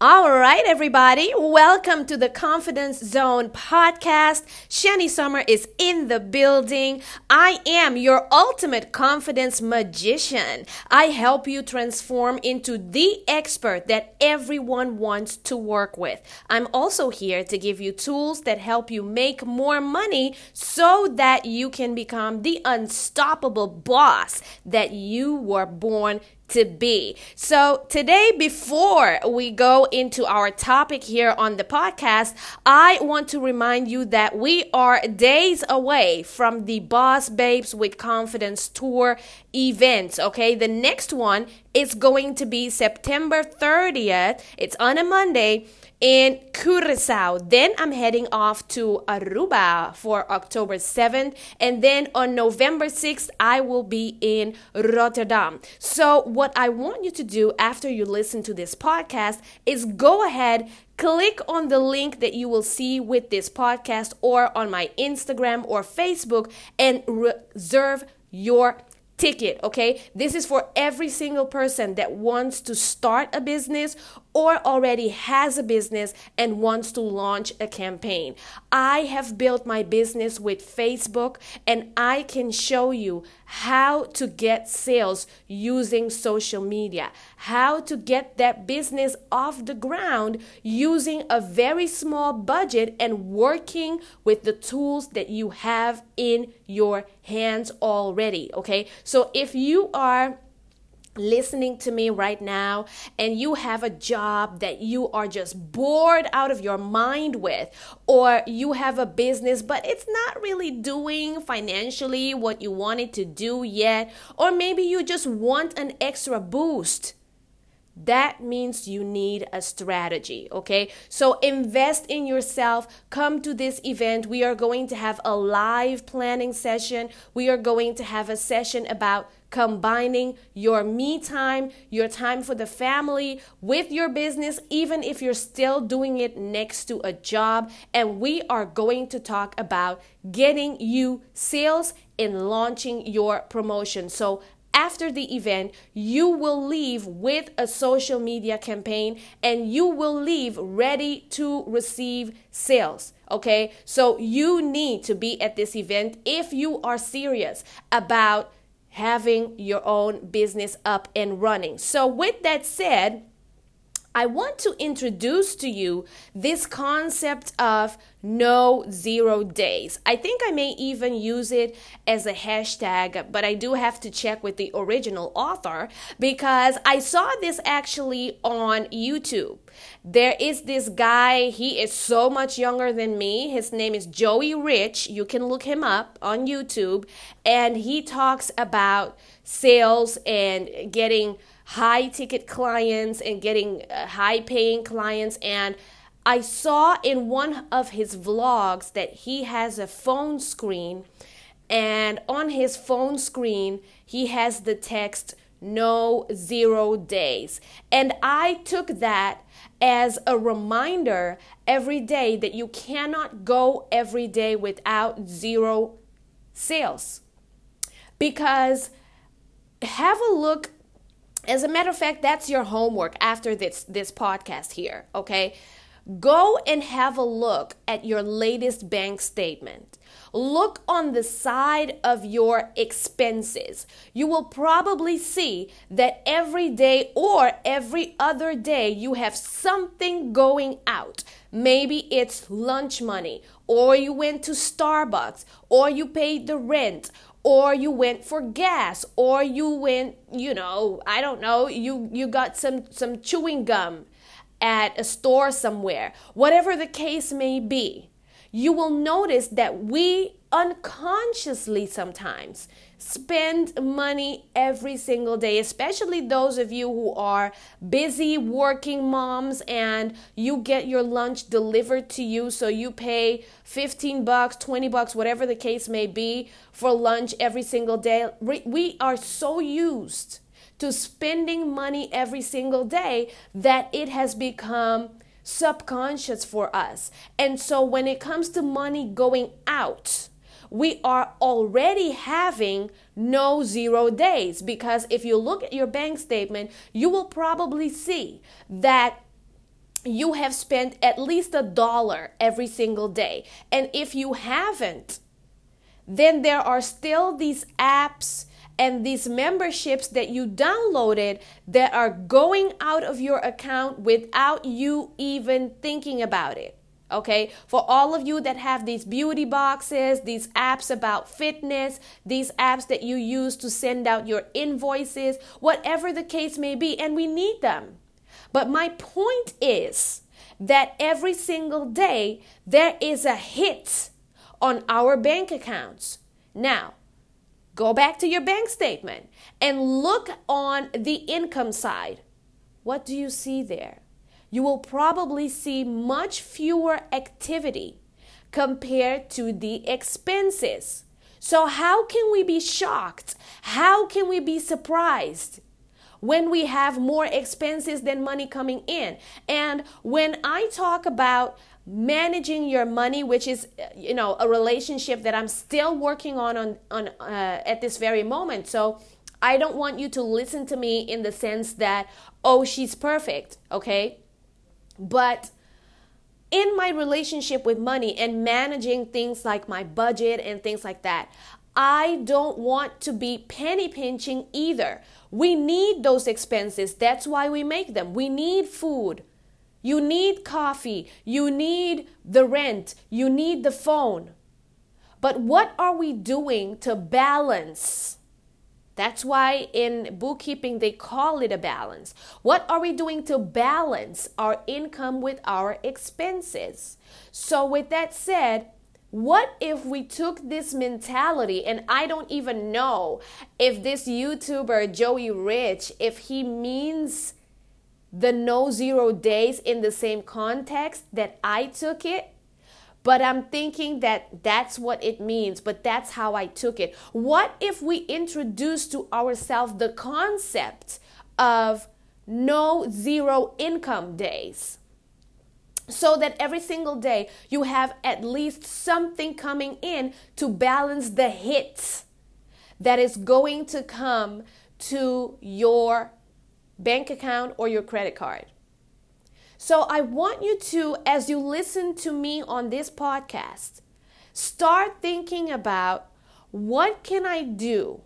All right, everybody, welcome to the Confidence Zone podcast. Shanny Sommer is in the building. I am your ultimate confidence magician. I help you transform into the expert that everyone wants to work with. I'm also here to give you tools that help you make more money so that you can become the unstoppable boss that you were born to be. So, today, before we go into our topic here on the podcast, I want to remind you that we are days away from the Boss Babes with Confidence Tour event. Okay, the next one is going to be September 30th, it's on a Monday in Curacao. Then I'm heading off to Aruba for October 7th. And then on November 6th, I will be in Rotterdam. So, what I want you to do after you listen to this podcast is go ahead, click on the link that you will see with this podcast or on my Instagram or Facebook and reserve your ticket, okay? This is for every single person that wants to start a business or already has a business and wants to launch a campaign. I have built my business with Facebook and I can show you how to get sales using social media, how to get that business off the ground using a very small budget and working with the tools that you have in your hands already. Okay, so if you are listening to me right now and you have a job that you are just bored out of your mind with, or you have a business but it's not really doing financially what you wanted to do yet, or maybe you just want an extra boost that means you need a strategy, okay? So invest in yourself. Come to this event. We are going to have a live planning session. We are going to have a session about combining your me time, your time for the family with your business, even if you're still doing it next to a job. And we are going to talk about getting you sales and launching your promotion. So after the event, you will leave with a social media campaign and you will leave ready to receive sales. Okay, so you need to be at this event if you are serious about having your own business up and running. So, with that said, I want to introduce to you this concept of no zero days. I think I may even use it as a hashtag, but I do have to check with the original author because I saw this actually on YouTube. There is this guy, he is so much younger than me. His name is Joey Rich. You can look him up on YouTube, and he talks about sales and getting high ticket clients and getting uh, high paying clients. And I saw in one of his vlogs that he has a phone screen, and on his phone screen, he has the text no zero days. And I took that as a reminder every day that you cannot go every day without zero sales. Because have a look as a matter of fact, that's your homework after this this podcast here, okay? Go and have a look at your latest bank statement. Look on the side of your expenses. You will probably see that every day or every other day you have something going out. Maybe it's lunch money, or you went to Starbucks, or you paid the rent, or you went for gas or you went you know i don't know you you got some some chewing gum at a store somewhere whatever the case may be you will notice that we unconsciously sometimes spend money every single day, especially those of you who are busy working moms and you get your lunch delivered to you. So you pay 15 bucks, 20 bucks, whatever the case may be for lunch every single day. We are so used to spending money every single day that it has become subconscious for us. And so when it comes to money going out, we are already having no zero days because if you look at your bank statement, you will probably see that you have spent at least a dollar every single day. And if you haven't, then there are still these apps and these memberships that you downloaded that are going out of your account without you even thinking about it. Okay, for all of you that have these beauty boxes, these apps about fitness, these apps that you use to send out your invoices, whatever the case may be, and we need them. But my point is that every single day there is a hit on our bank accounts. Now, go back to your bank statement and look on the income side. What do you see there? You will probably see much fewer activity compared to the expenses. So, how can we be shocked? How can we be surprised? When we have more expenses than money coming in. And when I talk about managing your money which is you know a relationship that I'm still working on on, on uh, at this very moment so I don't want you to listen to me in the sense that oh she's perfect okay but in my relationship with money and managing things like my budget and things like that I don't want to be penny pinching either. We need those expenses. That's why we make them. We need food. You need coffee. You need the rent. You need the phone. But what are we doing to balance? That's why in bookkeeping they call it a balance. What are we doing to balance our income with our expenses? So, with that said, what if we took this mentality and I don't even know if this YouTuber Joey Rich if he means the no zero days in the same context that I took it but I'm thinking that that's what it means, but that's how I took it. What if we introduce to ourselves the concept of no zero income days? So that every single day you have at least something coming in to balance the hit that is going to come to your bank account or your credit card. So I want you to, as you listen to me on this podcast, start thinking about what can I do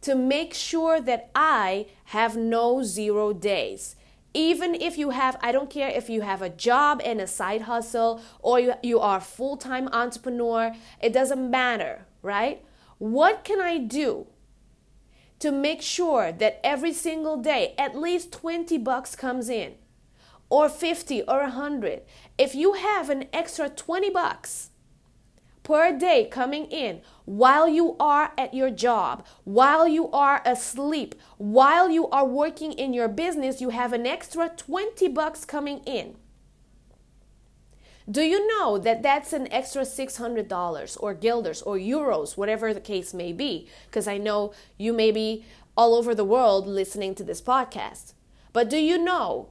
to make sure that I have no zero days even if you have i don't care if you have a job and a side hustle or you, you are a full-time entrepreneur it doesn't matter right? What can i do to make sure that every single day at least 20 bucks comes in or 50 or 100 if you have an extra 20 bucks per day coming in while you are at your job, while you are asleep, while you are working in your business, you have an extra 20 bucks coming in. Do you know that that's an extra $600 or guilders or euros, whatever the case may be? Because I know you may be all over the world listening to this podcast. But do you know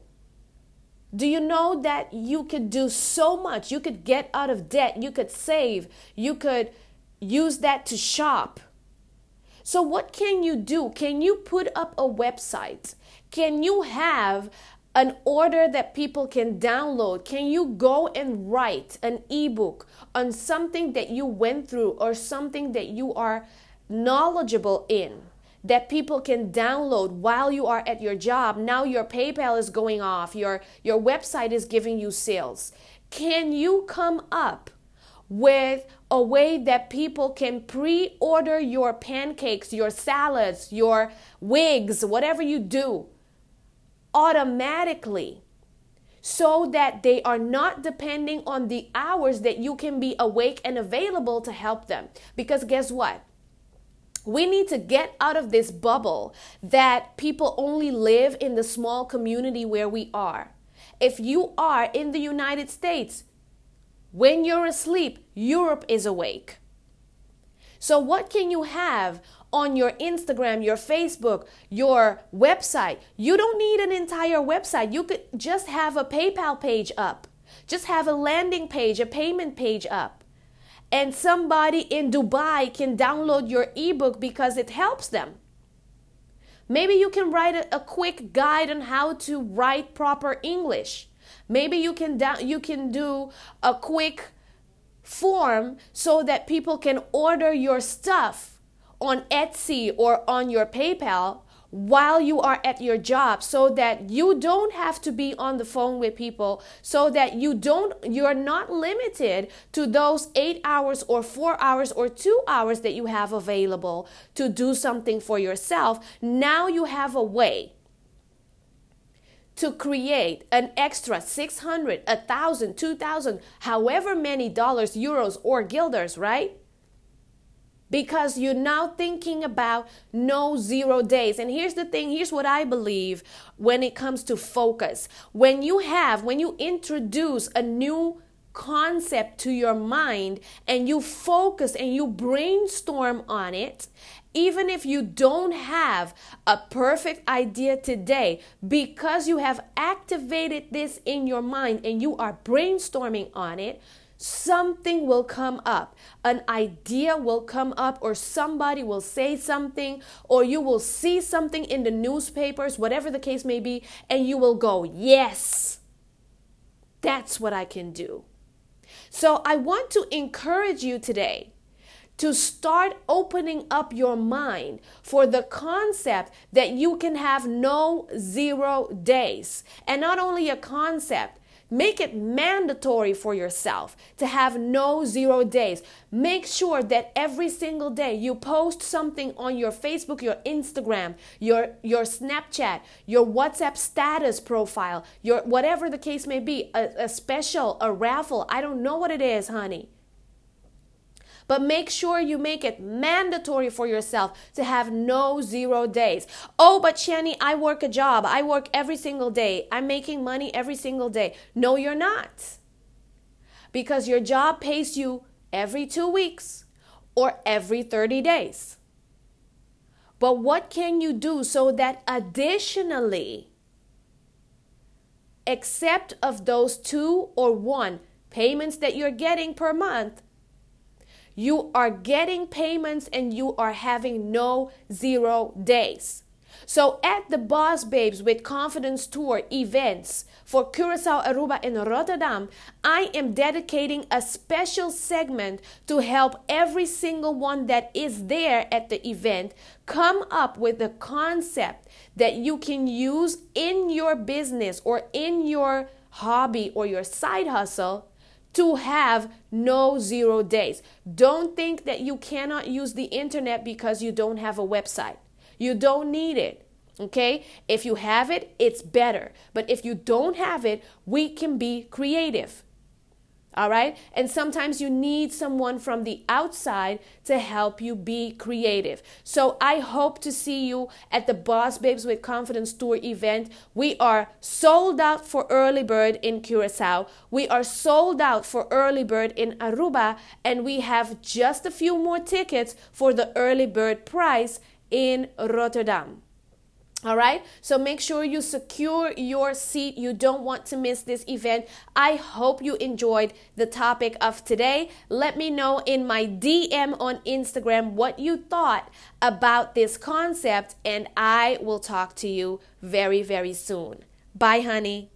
do you know that you could do so much? You could get out of debt, you could save, you could use that to shop. So, what can you do? Can you put up a website? Can you have an order that people can download? Can you go and write an ebook on something that you went through or something that you are knowledgeable in? That people can download while you are at your job. Now your PayPal is going off, your, your website is giving you sales. Can you come up with a way that people can pre order your pancakes, your salads, your wigs, whatever you do automatically? so that they are not depending on the hours that you can be awake and available to help them. Because guess what? We need to get out of this bubble that people only live in the small community where we are. If you are in the United States, when you're asleep, Europe is awake. So, what can you have on your Instagram, your Facebook, your website? You don't need an entire website. You could just have a PayPal page up, just have a landing page, a payment page up and somebody in Dubai can download your ebook because it helps them. Maybe you can write a, a, quick guide on how to write proper English. Maybe you can you can do a quick form so that people can order your stuff on Etsy or on your PayPal while you are at your job so that you don't have to be on the phone with people so that you don't you're not limited to those 8 hours or 4 hours or 2 hours that you have available to do something for yourself. Now you have a way to create an extra 600 1000 2000 however many dollars euros or guilders right because you're now thinking about no zero days. And here's the thing here's what I believe when it comes to focus. When you have, when you introduce a new concept to your mind and you focus and you brainstorm on it, even if you don't have a perfect idea today, because you have activated this in your mind and you are brainstorming on it, something will come up. An idea will come up, or somebody will say something, or you will see something in the newspapers, whatever the case may be, and you will go, Yes, that's what I can do. So I want to encourage you today to start opening up your mind for the concept that you can have no zero days. And not only a concept, Make it mandatory for yourself to have no zero days. Make sure that every single day you post something on your Facebook, your Instagram, your your Snapchat, your WhatsApp status profile, your whatever the case may be, a, a special, a raffle. I don't know what it is, honey. But make sure you make it mandatory for yourself to have no zero days. Oh, but Shanny, I work a job. I work every single day. I'm making money every single day. No, you're not. Because your job pays you every two weeks or every 30 days. But what can you do so that additionally, except of those two or one payments that you're getting per month, you are getting payments and you are having no zero days. So at the Boss Babes with Confidence Tour events for Curacao, Aruba, and Rotterdam, I am dedicating a special segment to help every single one that is there at the event come up with a concept that you can use in your business or in your hobby or your side hustle to have no zero days. Don't think that you cannot use the internet because you don't have a website. You don't need it. Okay? If you have it, it's better. But if you don't have it, we can be creative. All right. And sometimes you need someone from the outside to help you be creative. So I hope to see you at the Boss Babes with Confidence Tour event. We are sold out for early bird in Curacao. We are sold out for early bird in Aruba. And we have just a few more tickets for the early bird price in Rotterdam. All right, so make sure you secure your seat. You don't want to miss this event. I hope you enjoyed the topic of today. Let me know in my DM on Instagram what you thought about this concept, and I will talk to you very, very soon. Bye, honey.